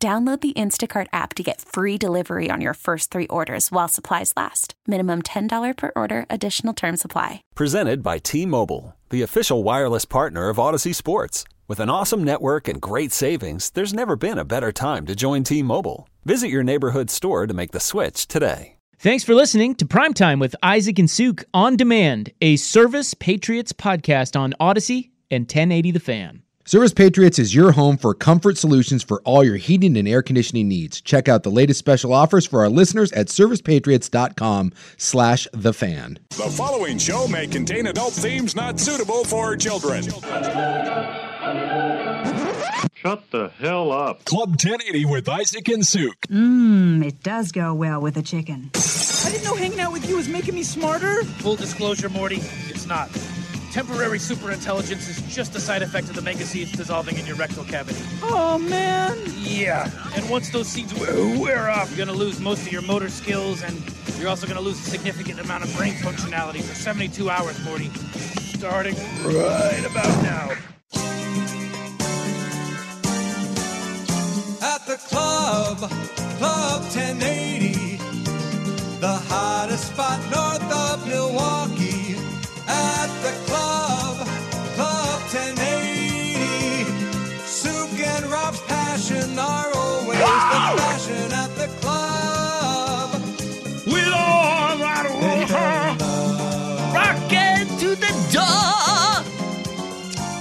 Download the Instacart app to get free delivery on your first three orders while supplies last. Minimum $10 per order, additional term supply. Presented by T Mobile, the official wireless partner of Audacy Sports. With an awesome network and great savings, there's never been a better time to join T Mobile. Visit your neighborhood store to make the switch today. Thanks for listening to Primetime with Isaac and Suk on demand, a Service Patriots podcast on Audacy and 1080 The Fan. Service Patriots is your home for comfort solutions for all your heating and air conditioning needs. Check out the latest special offers for our listeners at servicepatriots.com slash the fan. The following show may contain adult themes not suitable for children. Shut the hell up. Club 1080 with Isaac and Suk. Mmm, it does go well with a chicken. I didn't know hanging out with you was making me smarter. Full disclosure, Morty, it's not. Temporary superintelligence is just a side effect of the mega seeds dissolving in your rectal cavity. Oh, man. Yeah, and once those seeds wear, wear off, you're gonna lose most of your motor skills, and you're also gonna lose a significant amount of brain functionality for 72 hours, Morty. Starting right about now. At the club, Club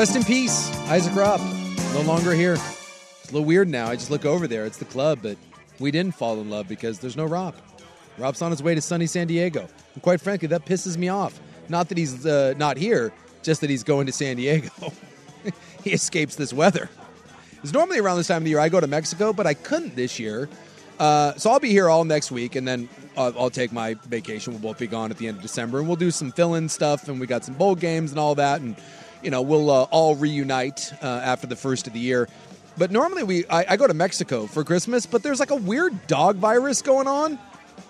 Rest in peace, Isaac Ropp. No longer here. It's a little weird now. I just look over there. It's the club, but we didn't fall in love because there's no Ropp. Ropp's on his way to sunny San Diego. And quite frankly, that pisses me off. Not that he's uh, not here, just that he's going to San Diego. he escapes this weather. It's normally around this time of the year I go to Mexico, but I couldn't this year. Uh, so I'll be here all next week, and then uh, I'll take my vacation. We'll both be gone at the end of December, and we'll do some fill-in stuff, and we got some bowl games and all that, and you know we'll uh, all reunite uh, after the first of the year. But normally we I, I go to Mexico for Christmas, but there's like a weird dog virus going on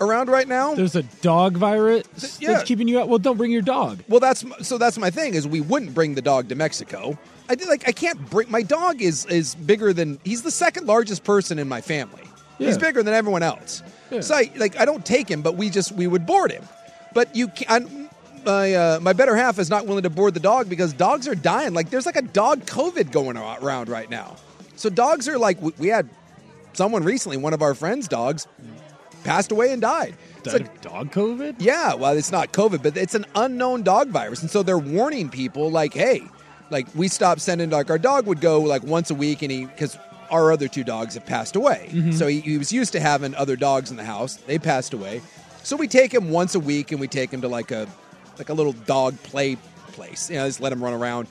around right now. There's a dog virus Yeah. that's keeping you out. Well, don't bring your dog. Well, that's so. That's my thing is we wouldn't bring the dog to Mexico. I did like I can't bring my dog is is bigger than he's the second largest person in my family. He's bigger than everyone else. Yeah. So I, like I don't take him, but we just we would board him. But you can my uh, my better half is not willing to board the dog because dogs are dying. Like there's like a dog COVID going around right now. So dogs are like we, had someone recently, one of our friends' dogs passed away and died. It's like- dog COVID? yeah, well, it's not COVID, but it's an unknown dog virus, and so they're warning people like, hey, like we stopped sending like our dog would go like once a week, and he because our other two dogs have passed away, so he, he was used to having other dogs in the house. They passed away, so we take him once a week, and we take him to like a like a little dog play place, you know, just let him run around,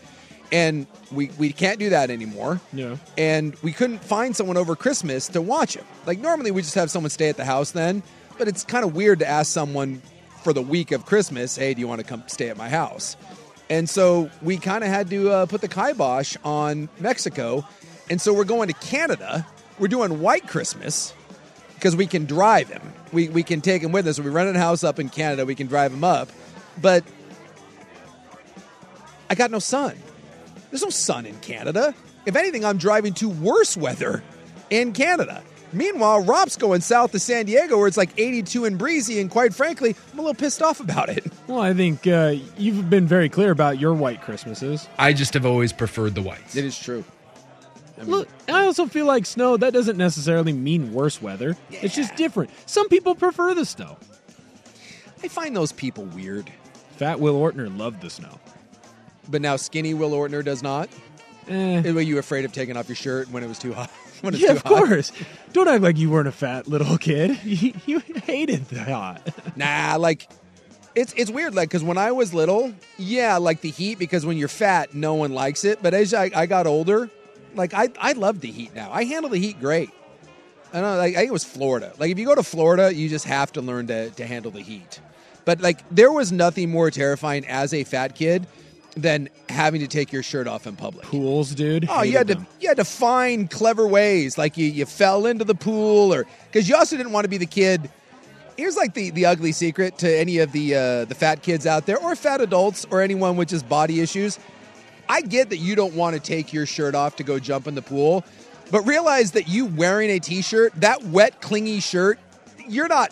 and we we can't do that anymore Yeah. and we couldn't find someone over Christmas to watch him. Like normally we just have someone stay at the house then, but it's kind of weird to ask someone for the week of Christmas, "Hey, do you want to come stay at my house?" And so we kind of had to uh, put the kibosh on Mexico, and so we're going to Canada. We're doing White Christmas because we can drive him. We we can take him with us. We rented a house up in Canada. We can drive him up, but I got no sun. There's no sun in Canada. If anything, I'm driving to worse weather in Canada. Meanwhile, Ropp's going south to San Diego where it's like 82 and breezy, and quite frankly, I'm a little pissed off about it. Well, I think uh, you've been very clear about your white Christmases. I just have always preferred the whites. It is true. Look, I also feel like snow, that doesn't necessarily mean worse weather. It's just different. Some people prefer the snow. I find those people weird. Fat Will Ortner loved the snow. But now skinny Will Ortner does not. Eh. Were you afraid of taking off your shirt when it was too hot? when it's Yeah, too of hot? course. Don't act like you weren't a fat little kid. You, you hated the hot. Nah, like it's it's weird. Like because when I was little, yeah, like the heat. Because when you're fat, no one likes it. But as I, I got older, like I I love the heat now. I handle the heat great. I don't know. Like, I think it was Florida. Like if you go to Florida, you just have to learn to to handle the heat. But like there was nothing more terrifying as a fat kid than having to take your shirt off in public. Pools, dude. Oh, you had Hated to you had to find clever ways, like you, you fell into the pool, or because you also didn't want to be the kid. Here's like the, the ugly secret to any of the uh, the fat kids out there, or fat adults, or anyone with just body issues. I get that you don't want to take your shirt off to go jump in the pool, but realize that you wearing a t-shirt, that wet, clingy shirt, you're not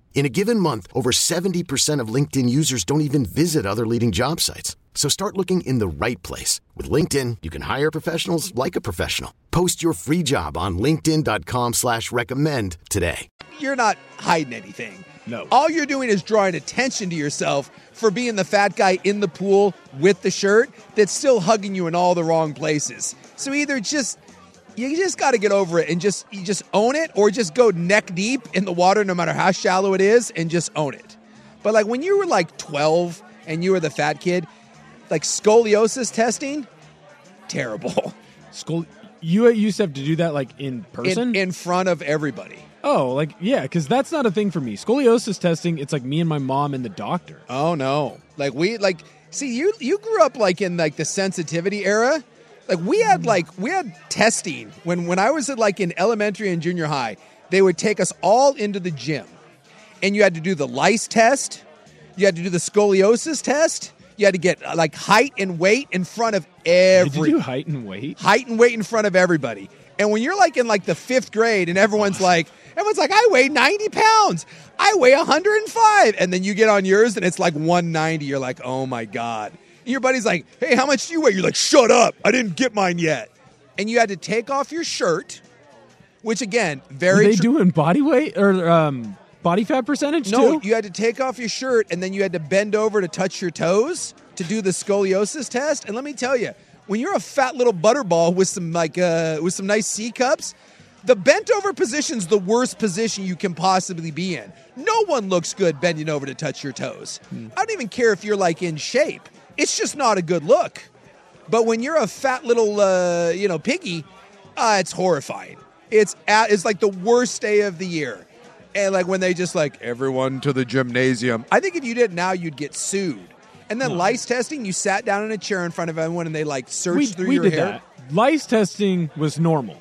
In a given month, over 70% of LinkedIn users don't even visit other leading job sites. So start looking in the right place. With LinkedIn, you can hire professionals like a professional. Post your free job on linkedin.com slash recommend today. you're not hiding anything. No. All you're doing is drawing attention to yourself for being the fat guy in the pool with the shirt that's still hugging you in all the wrong places. So either just you just got to get over it and just you just own it or just go neck deep in the water no matter how shallow it is and just own it. But like when you were like 12 and you were the fat kid, like scoliosis testing, terrible. Scol- you used to have to do that like in person In, in front of everybody. Oh, like yeah, because that's not a thing for me. Scoliosis testing, it's like me and my mom and the doctor. Oh no! Like we like see you you grew up like in like the sensitivity era. Like we had like we had testing when when I was at like in elementary and junior high. They would take us all into the gym, and you had to do the lice test. You had to do the scoliosis test. You had to get uh, like height and weight in front of every Did you do height and weight? height and weight in front of everybody. And when you're like in like the fifth grade and everyone's like, everyone's like, I weigh 90 pounds. I weigh 105. And then you get on yours and it's like 190. You're like, oh my God. And your buddy's like, hey, how much do you weigh? You're like, shut up. I didn't get mine yet. And you had to take off your shirt, which again, very Were they tr- doing body weight or um, body fat percentage no, too? you had to take off your shirt and then you had to bend over to touch your toes to do the scoliosis test. And let me tell you, when you're a fat little butterball with some like uh, with some nice C cups, the bent over position's the worst position you can possibly be in. No one looks good bending over to touch your toes. I don't even care if you're like in shape. It's just not a good look. But when you're a fat little, uh, you know, piggy, uh, it's horrifying. It's at, it's like the worst day of the year. And like when they just like everyone to the gymnasium. I think if you did it now, you'd get sued. And then lice testing, you sat down in a chair in front of everyone and they like searched we, through we your did hair. that. Lice testing was normal.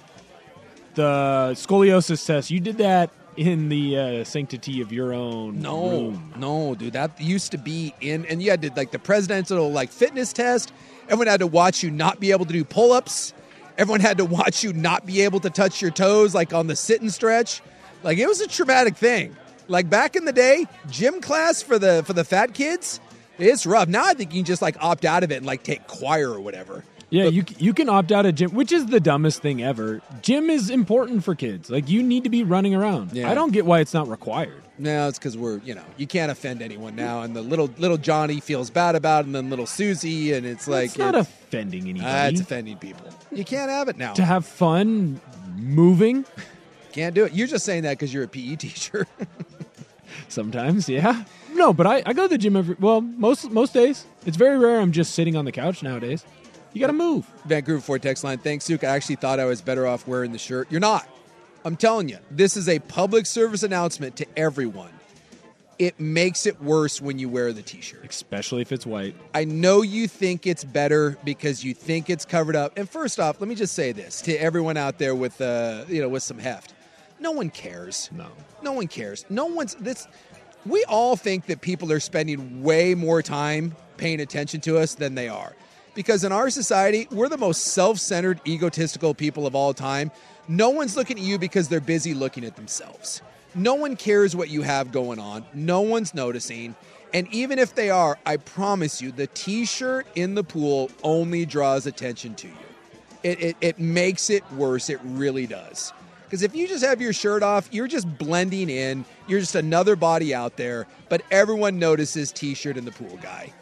The scoliosis test, you did that in the uh, sanctity of your own No, room. no, dude. That used to be in, and you had to like the presidential like fitness test. Everyone had to watch you not be able to do pull ups. Everyone had to watch you not be able to touch your toes, like on the sit and stretch. Like it was a traumatic thing. Like back in the day, gym class for the for the fat kids, it's rough. Now I think you can just like opt out of it and like take choir or whatever. Yeah, you you can opt out of gym, which is the dumbest thing ever. Gym is important for kids. Like you need to be running around. Yeah. I don't get why it's not required. No, it's because we're you know you can't offend anyone now, and the little little Johnny feels bad about, it, and then little Susie, and it's like it's not it's- offending anybody. Ah, it's offending people. You can't have it now. to have fun moving Can't do it. You're just saying that because you're a PE teacher. sometimes, yeah. No, but I, I go to the gym every well most most days. It's very rare I'm just sitting on the couch nowadays. You got to move. Vancouver Ford text line. Thanks, Suk. I actually thought I was better off wearing the shirt. You're not. I'm telling you, this is a public service announcement to everyone. It makes it worse when you wear the t-shirt. especially if it's white. I know you think it's better because you think it's covered up. And first off, let me just say this to everyone out there with uh, you know, with some heft. No one cares. No. No one cares. No one's this we all think that people are spending way more time paying attention to us than they are. Because in our society, we're the most self centered, egotistical people of all time. No one's looking at you because they're busy looking at themselves. No one cares what you have going on, no one's noticing. And even if they are, I promise you, the t shirt in the pool only draws attention to you. It, it, it makes it worse. It really does. Because if you just have your shirt off, you're just blending in. You're just another body out there, but everyone notices t-shirt in the pool guy.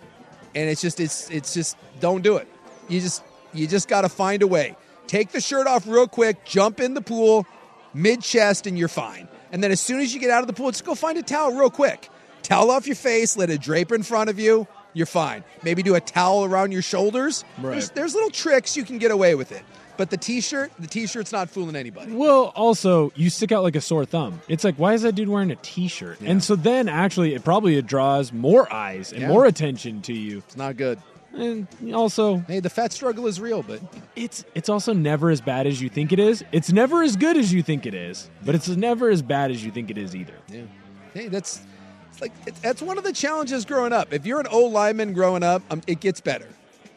And it's just it's it's just don't do it. You just you just got to find a way. Take the shirt off real quick, jump in the pool, mid chest and you're fine. And then as soon as you get out of the pool, just go find a towel real quick. Towel off your face, let it drape in front of you. You're fine. Maybe do a towel around your shoulders. Right. There's, there's little tricks you can get away with it. But the t-shirt, the t-shirt's not fooling anybody. Well, also, you stick out like a sore thumb. It's like, why is that dude wearing a t-shirt? And so then, actually, it probably it draws more eyes and Yeah. more attention to you. It's not good. And also, hey, the fat struggle is real, but it's it's also never as bad as you think it is. It's never as good as you think it is, but it's never as bad as you think it is either. Yeah. Hey, that's it's like that's one of the challenges growing up. If you're an old lineman growing up, um, it gets better.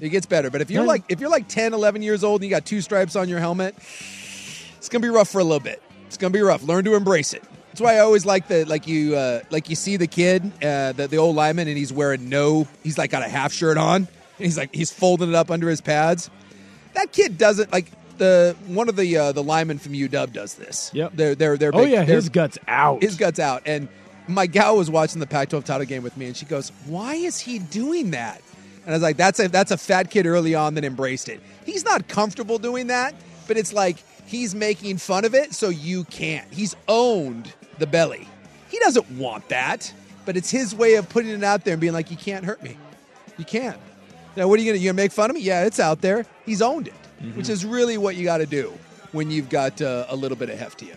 It gets better. But if you're like if you're like 10, 11 years old and you got two stripes on your helmet, it's gonna be rough for a little bit. It's gonna be rough. Learn to embrace it. That's why I always like the like you uh, like you see the kid, uh, the the old lineman, and he's wearing no. He's like got a half shirt on, and he's like he's folding it up under his pads. That kid doesn't like the one of the uh, the linemen from UW does this. Yep. They're they're they're Oh big- yeah, his guts out. his guts out. And my gal was watching the Pac-12 title game with me, and she goes, "Why is he doing that?" And I was like, "That's a that's a fat kid early on that embraced it. He's not comfortable doing that, but it's like he's making fun of it, so you can't. He's owned the belly. He doesn't want that, but it's his way of putting it out there and being like, "You can't hurt me. You can't." Now, what are you gonna? You gonna make fun of me? Yeah, it's out there. He's owned it, which is really what you got to do when you've got uh, a little bit of heft to you.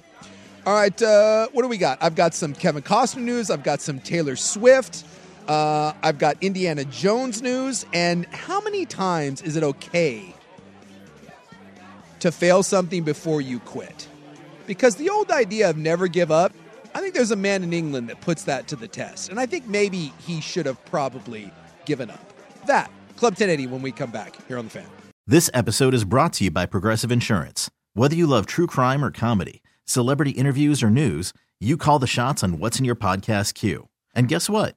All right, uh, what do we got? I've got some Kevin Costner news. I've got some Taylor Swift. Uh, I've got Indiana Jones news. And how many times is it okay to fail something before you quit? Because the old idea of never give up, I think there's a man in England that puts that to the test. And I think maybe he should have probably given up. That, Club 1080 when we come back here on the fan. This episode is brought to you by Progressive Insurance. Whether you love true crime or comedy, celebrity interviews or news, you call the shots on what's in your podcast queue. And guess what?